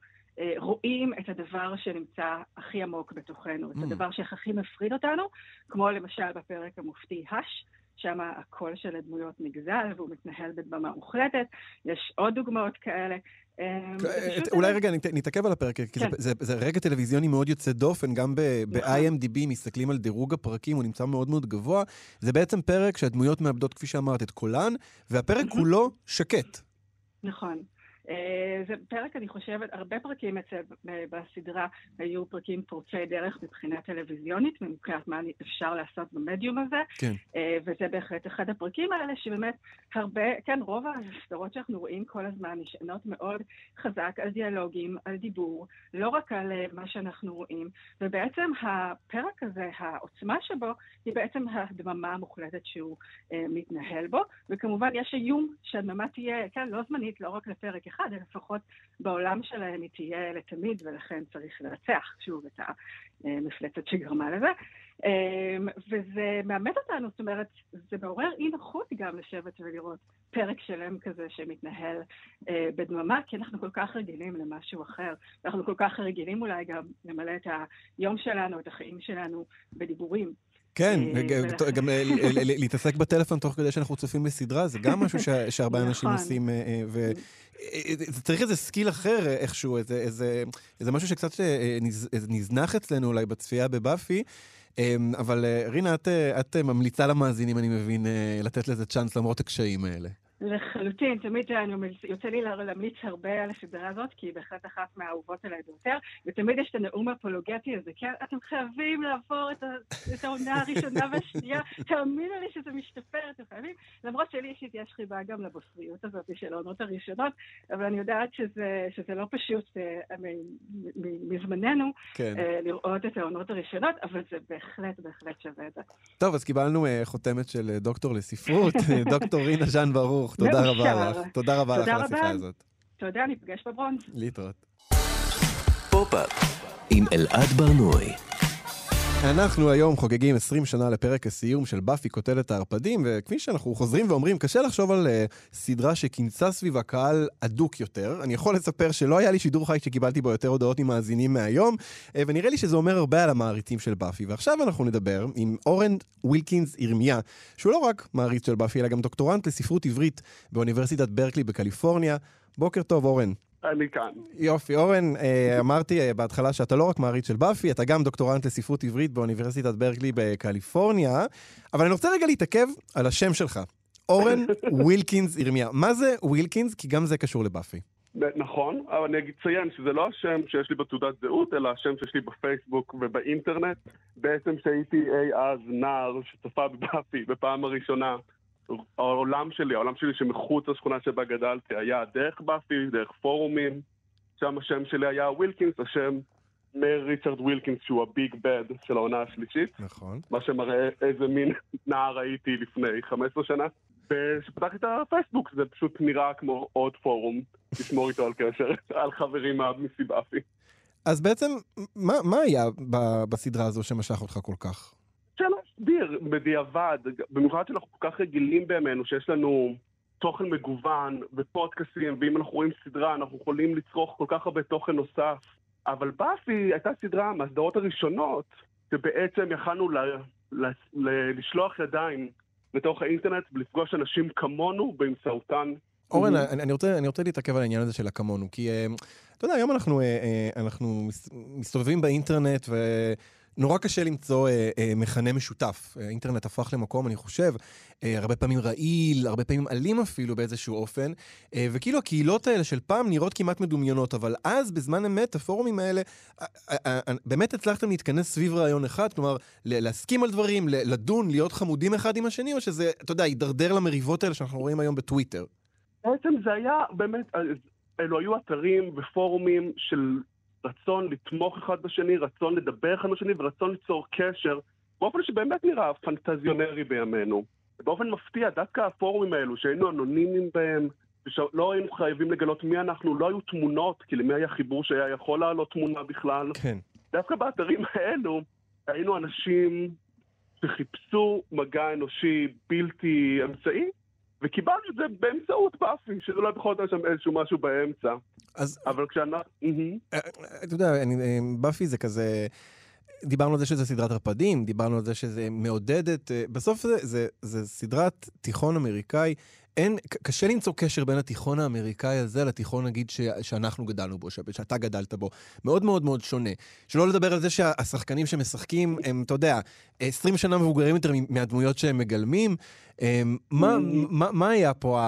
רואים את הדבר שנמצא הכי עמוק בתוכנו, את mm. הדבר שהכי מפריד אותנו, כמו למשל בפרק המופתי הש, שם הקול של הדמויות נגזל והוא מתנהל בדממה מוחלטת. יש עוד דוגמאות כאלה. אמ, אה, אולי רגע נתעכב על הפרק, כי זה כן. רגע טלוויזיוני מאוד יוצא דופן, גם ב-IMDb נכון. מסתכלים על דירוג הפרקים, הוא נמצא מאוד מאוד גבוה. זה בעצם פרק שהדמויות מאבדות, כפי שאמרת, את קולן, והפרק כולו שקט. נכון. אה, זה פרק, אני חושבת, הרבה פרקים אצל, בסדרה היו פרקים פורצי דרך מבחינה טלוויזיונית, מבחינת מה אפשר לעשות במדיום הזה. כן. אה, וזה בהחלט אחד הפרקים האלה שבאמת הרבה, כן, רוב הסדרות שאנחנו רואים כל הזמן נשענות מאוד חזק על דיאלוגים, על דיבור, לא רק על אה, מה שאנחנו רואים. ובעצם הפרק הזה, העוצמה שבו, היא בעצם הדממה המוחלטת שהוא מתנהל בו. וכמובן יש איום שהדממה תהיה, כן, לא זמנית, לא רק לפרק אחד. לפחות בעולם שלהם היא תהיה לתמיד, ולכן צריך לנצח שוב את המפלצת שגרמה לזה. אמ, וזה מאמת אותנו, זאת אומרת, זה מעורר אי נוחות גם לשבת ולראות פרק שלם כזה שמתנהל אה, בדממה, כי אנחנו כל כך רגילים למשהו אחר. אנחנו כל כך רגילים אולי גם למלא את היום שלנו, את החיים שלנו בדיבורים. כן, אה, גם להתעסק בטלפון תוך כדי שאנחנו צופים בסדרה, זה גם משהו שהרבה נכון. אנשים עושים, אה, אה, וזה צריך איזה סקיל אחר איכשהו, איזה משהו שקצת נזנח אצלנו אולי בצפייה בבאפי. אבל רינה, את ממליצה למאזינים, אני מבין, לתת לזה צ'אנס למרות הקשיים האלה. לחלוטין, תמיד אני, יוצא לי להמליץ הרבה על הסדרה הזאת, כי היא בהחלט אחת מהאהובות עליי ביותר, ותמיד יש את הנאום האפולוגטי הזה, כן, אתם חייבים לעבור את, את העונה הראשונה והשנייה, תאמינו לי שזה משתפר, אתם חייבים, למרות שלי אישית יש חיבה גם לבוסריות הזאת של העונות הראשונות, אבל אני יודעת שזה, שזה לא פשוט uh, מזמננו כן. uh, לראות את העונות הראשונות, אבל זה בהחלט, בהחלט שווה את זה. טוב, אז קיבלנו uh, חותמת של דוקטור לספרות, דוקטור רינה ז'אן ברוך. ברוך, תודה רבה לך. תודה רבה לך על השיחה הזאת. תודה, ניפגש בברונז. להתראות. אנחנו היום חוגגים 20 שנה לפרק הסיום של באפי קוטלת הערפדים, וכפי שאנחנו חוזרים ואומרים, קשה לחשוב על uh, סדרה שכינסה סביבה קהל אדוק יותר. אני יכול לספר שלא היה לי שידור חי שקיבלתי בו יותר הודעות ממאזינים מהיום, uh, ונראה לי שזה אומר הרבה על המעריצים של באפי. ועכשיו אנחנו נדבר עם אורן ווילקינס ירמיה, שהוא לא רק מעריץ של באפי, אלא גם דוקטורנט לספרות עברית באוניברסיטת ברקלי בקליפורניה. בוקר טוב, אורן. אני כאן. יופי, אורן, אה, אמרתי אה, בהתחלה שאתה לא רק מעריץ של באפי, אתה גם דוקטורנט לספרות עברית באוניברסיטת ברקלי בקליפורניה, אבל אני רוצה רגע להתעכב על השם שלך. אורן ווילקינס ירמיה. מה זה ווילקינס? כי גם זה קשור לבאפי. נכון, אבל אני אציין שזה לא השם שיש לי בתעודת זהות, אלא השם שיש לי בפייסבוק ובאינטרנט. בעצם שהייתי אי אז נער שצפה בבאפי בפעם הראשונה העולם שלי, העולם שלי שמחוץ לשכונה שבה גדלתי, היה דרך באפי, דרך פורומים, שם השם שלי היה ווילקינס, השם מר ריצ'רד ווילקינס, שהוא ה big bad של העונה השלישית. נכון. מה שמראה איזה מין נער הייתי לפני 15 שנה. וכשפתחתי את הפייסבוק זה פשוט נראה כמו עוד פורום לשמור איתו על קשר, על חברים מבאפי. אז בעצם, מה, מה היה בסדרה הזו שמשך אותך כל כך? להסביר בדיעבד, במיוחד שאנחנו כל כך רגילים בימינו, שיש לנו תוכן מגוון ופודקאסים, ואם אנחנו רואים סדרה, אנחנו יכולים לצרוך כל כך הרבה תוכן נוסף. אבל באפי הייתה סדרה מהסדרות הראשונות, שבעצם יכלנו ל, ל, ל, לשלוח ידיים לתוך האינטרנט ולפגוש אנשים כמונו באמצעותן. אורן, אני, אני, רוצה, אני רוצה להתעכב על העניין הזה של הכמונו, כי uh, אתה יודע, היום אנחנו, uh, uh, אנחנו מסתובבים באינטרנט ו... נורא קשה למצוא אה, אה, מכנה משותף. האינטרנט הפך למקום, אני חושב, אה, הרבה פעמים רעיל, הרבה פעמים אלים אפילו באיזשהו אופן, אה, וכאילו הקהילות האלה של פעם נראות כמעט מדומיינות, אבל אז, בזמן אמת, הפורומים האלה, אה, אה, אה, אה באמת הצלחתם להתכנס סביב רעיון אחד, כלומר, להסכים על דברים, לדון, להיות חמודים אחד עם השני, או שזה, אתה יודע, יידרדר למריבות האלה שאנחנו רואים היום בטוויטר? בעצם זה היה באמת, אה, אלו היו אתרים ופורומים של רצון לתמוך אחד בשני, רצון לדבר אחד בשני ורצון ליצור קשר, באופן שבאמת נראה פנטזיונרי בימינו. באופן מפתיע, דווקא הפורומים האלו, שהיינו אנונימיים בהם, ושלא היינו חייבים לגלות מי אנחנו, לא היו תמונות, כי למי היה חיבור שהיה יכול לעלות תמונה בכלל. כן. דווקא באתרים האלו, היינו אנשים שחיפשו מגע אנושי בלתי אמצעי, וקיבלנו את זה באמצעות באפי, שזה לא יכול להיות שם איזשהו משהו באמצע. אז... אבל כשאנחנו... אה, אתה יודע, אה, באפי זה כזה... דיברנו על זה שזה סדרת הרפדים, דיברנו על זה שזה מעודד את... אה, בסוף זה, זה, זה סדרת תיכון אמריקאי. אין, קשה למצוא קשר בין התיכון האמריקאי הזה לתיכון, נגיד, ש, שאנחנו גדלנו בו, ש, שאתה גדלת בו. מאוד מאוד מאוד שונה. שלא לדבר על זה שהשחקנים שמשחקים הם, אתה יודע, 20 שנה מבוגרים יותר מהדמויות שהם מגלמים. מה, מה, מה היה פה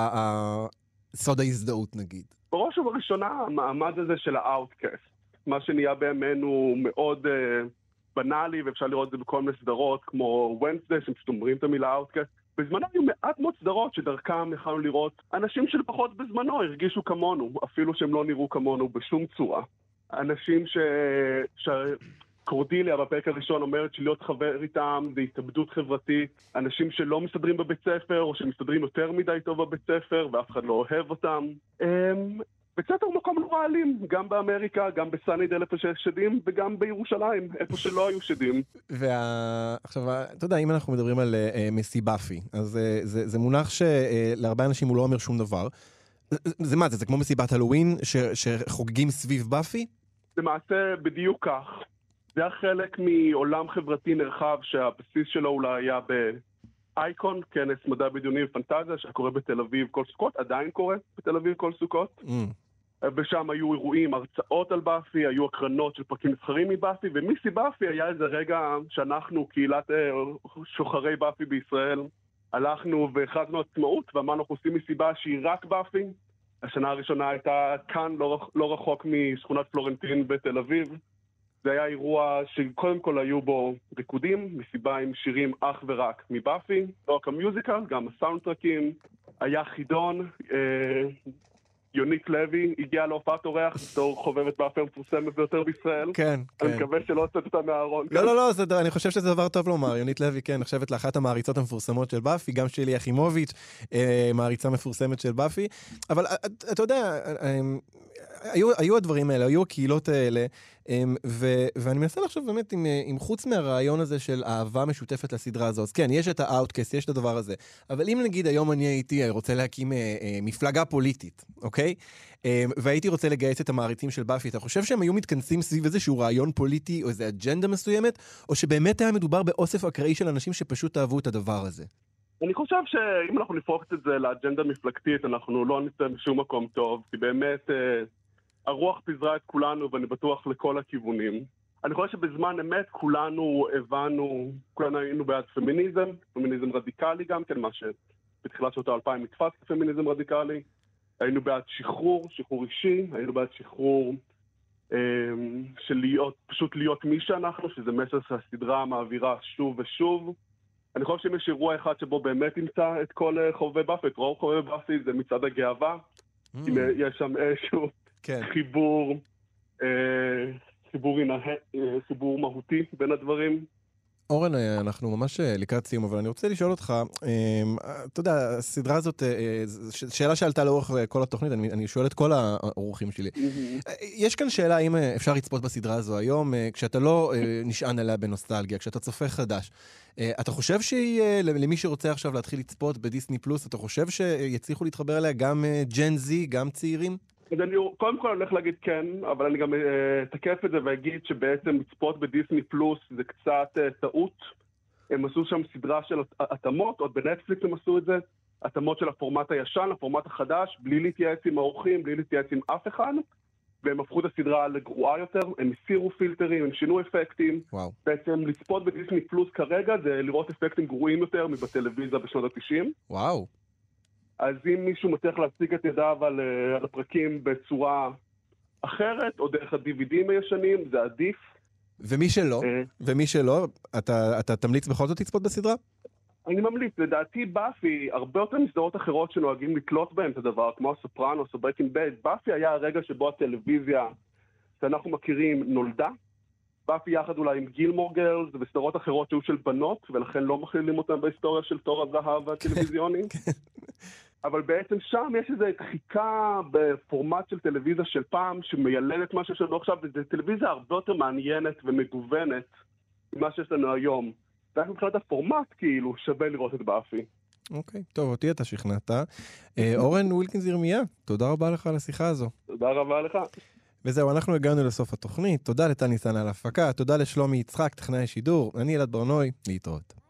סוד ההזדהות, נגיד? בראש ובראשונה, המעמד הזה של ה outcast. מה שנהיה בימינו מאוד... Uh... בנאלי, ואפשר לראות את זה בכל מיני סדרות, כמו Wednesday, שהם פשוט אומרים את המילה outcast. בזמנו היו מעט מאוד סדרות שדרכם יכלנו לראות אנשים שלפחות בזמנו הרגישו כמונו, אפילו שהם לא נראו כמונו בשום צורה. אנשים ש... ש... קורדיליה בפרק הראשון אומרת שלהיות חבר איתם זה התאבדות חברתית. אנשים שלא מסתדרים בבית ספר, או שמסתדרים יותר מדי טוב בבית ספר, ואף אחד לא אוהב אותם. בית ספר הוא מקום נורא אלים, גם באמריקה, גם בסאניד איפה שיש שדים, וגם בירושלים, איפה שלא היו שדים. ועכשיו, אתה יודע, אם אנחנו מדברים על uh, מסי באפי, אז uh, זה, זה מונח שלהרבה uh, אנשים הוא לא אומר שום דבר. זה מה זה, זה כמו מסיבת הלואוין ש, שחוגגים סביב באפי? למעשה, בדיוק כך. זה היה חלק מעולם חברתי נרחב שהבסיס שלו אולי היה באייקון, כנס מדע בדיוני ופנטזיה, שקורה בתל אביב כל סוכות, עדיין קורה בתל אביב כל סוכות. Mm. ושם היו אירועים, הרצאות על באפי, היו הקרנות של פרקים מסחרים מבאפי, ומיסי באפי היה איזה רגע שאנחנו, קהילת אה, שוחרי באפי בישראל, הלכנו והכרזנו עצמאות ואמרנו אנחנו עושים מסיבה שהיא רק באפי. השנה הראשונה הייתה כאן, לא, לא רחוק משכונת פלורנטין בתל אביב. זה היה אירוע שקודם כל היו בו ריקודים, מסיבה עם שירים אך ורק מבאפי, לא רק המיוזיקל, גם הסאונדטרקים, היה חידון, אה, יונית לוי הגיעה להופעת אורח בתור חובבת באפי המפורסמת ביותר בישראל. כן, כן. אני מקווה שלא הוצאת אותה מהארון. לא, לא, לא, אני חושב שזה דבר טוב לומר. יונית לוי, כן, נחשבת לאחת המעריצות המפורסמות של באפי, גם שלי יחימוביץ', אה, מעריצה מפורסמת של באפי. אבל אה, אתה יודע, אה, היו, היו הדברים האלה, היו הקהילות האלה, ו, ואני מנסה לחשוב באמת אם, אם חוץ מהרעיון הזה של אהבה משותפת לסדרה הזו, אז כן, יש את ה outcast, יש את הדבר הזה, אבל אם נגיד היום אני הייתי רוצה להקים אה, אה, מפלגה פוליטית, אוקיי? אה, והייתי רוצה לגייס את המעריצים של באפי, אתה חושב שהם היו מתכנסים סביב איזשהו רעיון פוליטי או איזו אג'נדה מסוימת, או שבאמת היה מדובר באוסף אקראי של אנשים שפשוט אהבו את הדבר הזה? אני חושב שאם אנחנו נפרוק את זה לאג'נדה מפלגתית, אנחנו לא נצא בשום מקום טוב, כי באמת... אה... הרוח פיזרה את כולנו, ואני בטוח לכל הכיוונים. אני חושב שבזמן אמת כולנו הבנו, כולנו היינו בעד פמיניזם, פמיניזם רדיקלי גם כן, מה שבתחילת שנות האלפיים נתפס כפמיניזם רדיקלי. היינו בעד שחרור, שחרור אישי, היינו בעד שחרור אה, של להיות, פשוט להיות מי שאנחנו, שזה מסר שהסדרה מעבירה שוב ושוב. אני חושב שאם יש אירוע אחד שבו באמת נמצא את כל אה, חובבי באפי, את רוב חובבי באפי, זה מצעד הגאווה. Mm. אם יש שם איזשהו כן. חיבור, אה, חיבור, אה, חיבור מהותי בין הדברים. אורן, אה, אנחנו ממש לקראת סיום, אבל אני רוצה לשאול אותך, אתה יודע, הסדרה הזאת, שאלה שעלתה לאורך כל התוכנית, אני, אני שואל את כל האורחים שלי. יש כאן שאלה האם אפשר לצפות בסדרה הזו היום, כשאתה לא נשען עליה בנוסטלגיה, כשאתה צופה חדש. אתה חושב שהיא, למי שרוצה עכשיו להתחיל לצפות בדיסני פלוס, אתה חושב שיצליחו להתחבר אליה גם ג'ן זי, גם צעירים? אז אני קודם כל הולך להגיד כן, אבל אני גם אה, אתקף את זה ואגיד שבעצם לצפות בדיסני פלוס זה קצת uh, טעות. הם עשו שם סדרה של התאמות, עוד בנטפליקס הם עשו את זה, התאמות של הפורמט הישן, הפורמט החדש, בלי להתייעץ עם האורחים, בלי להתייעץ עם אף אחד, והם הפכו את הסדרה לגרועה יותר, הם הסירו פילטרים, הם שינו אפקטים. וואו. בעצם לצפות בדיסני פלוס כרגע זה לראות אפקטים גרועים יותר מבטלוויזיה בשנות ה-90. וואו. אז אם מישהו מצליח להשיג את ידיו על, אה, על הפרקים בצורה אחרת, או דרך ה-DVDים הישנים, זה עדיף. ומי שלא, אה. ומי שלא, אתה, אתה תמליץ בכל זאת לצפות בסדרה? אני ממליץ, לדעתי באפי, הרבה יותר מסדרות אחרות שנוהגים לתלות בהן את הדבר, כמו הסופרנוס או ברקינג בד, באפי היה הרגע שבו הטלוויזיה שאנחנו מכירים נולדה. באפי יחד אולי עם גילמור גירלס וסדרות אחרות שהיו של בנות, ולכן לא מכלילים אותן בהיסטוריה של תור הזהב והטלוויזיונים. כן. אבל בעצם שם יש איזו דחיקה בפורמט של טלוויזיה של פעם, שמיילד את מה שיש לנו עכשיו, וזו טלוויזיה הרבה יותר מעניינת ומגוונת ממה שיש לנו היום. רק מבחינת הפורמט, כאילו, שווה לראות את באפי. אוקיי, okay, טוב, אותי אתה שכנעת. אה, אורן ווילקינס ירמיה, תודה רבה לך על השיחה הזו. תודה רבה לך. וזהו, אנחנו הגענו לסוף התוכנית. תודה לטל ניסן על ההפקה, תודה לשלומי יצחק, טכנאי שידור. אני אלעד ברנוי, להתראות.